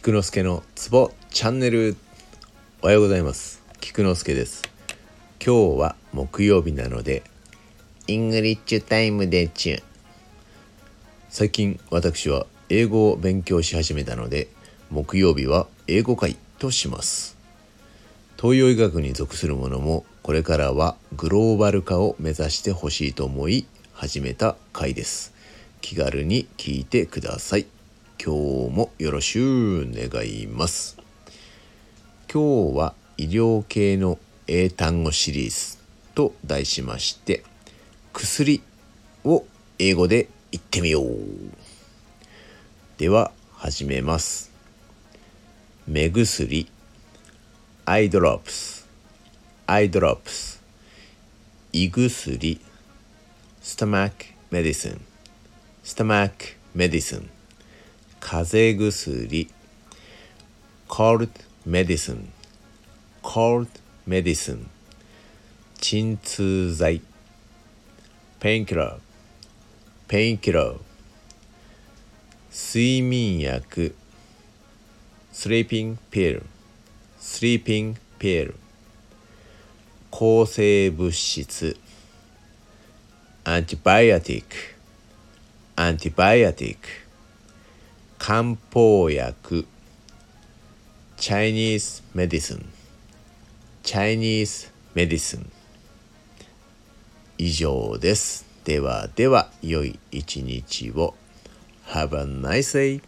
菊之助のツボチャンネル。おはようございます。菊之助です。今日は木曜日なので English time でちゅ最近私は英語を勉強し始めたので木曜日は英語回とします。東洋医学に属するものもこれからはグローバル化を目指してほしいと思い始めた回です。気軽に聞いてください。今日もよろしゅう願います。今日は医療系の英単語シリーズと題しまして薬を英語で言ってみよう。では始めます。目薬 eye drops eye drops胃薬スタマックメディスンスタマックメディスン風邪薬 cold medicine cold medicine 鎮痛剤 painkiller painkiller 睡眠薬 sleeping pill sleeping pill 抗生物質 antibiotic antibiotic 漢方薬 Chinese medicine Chinese medicine 以上ですではでは良い一日を Have a nice day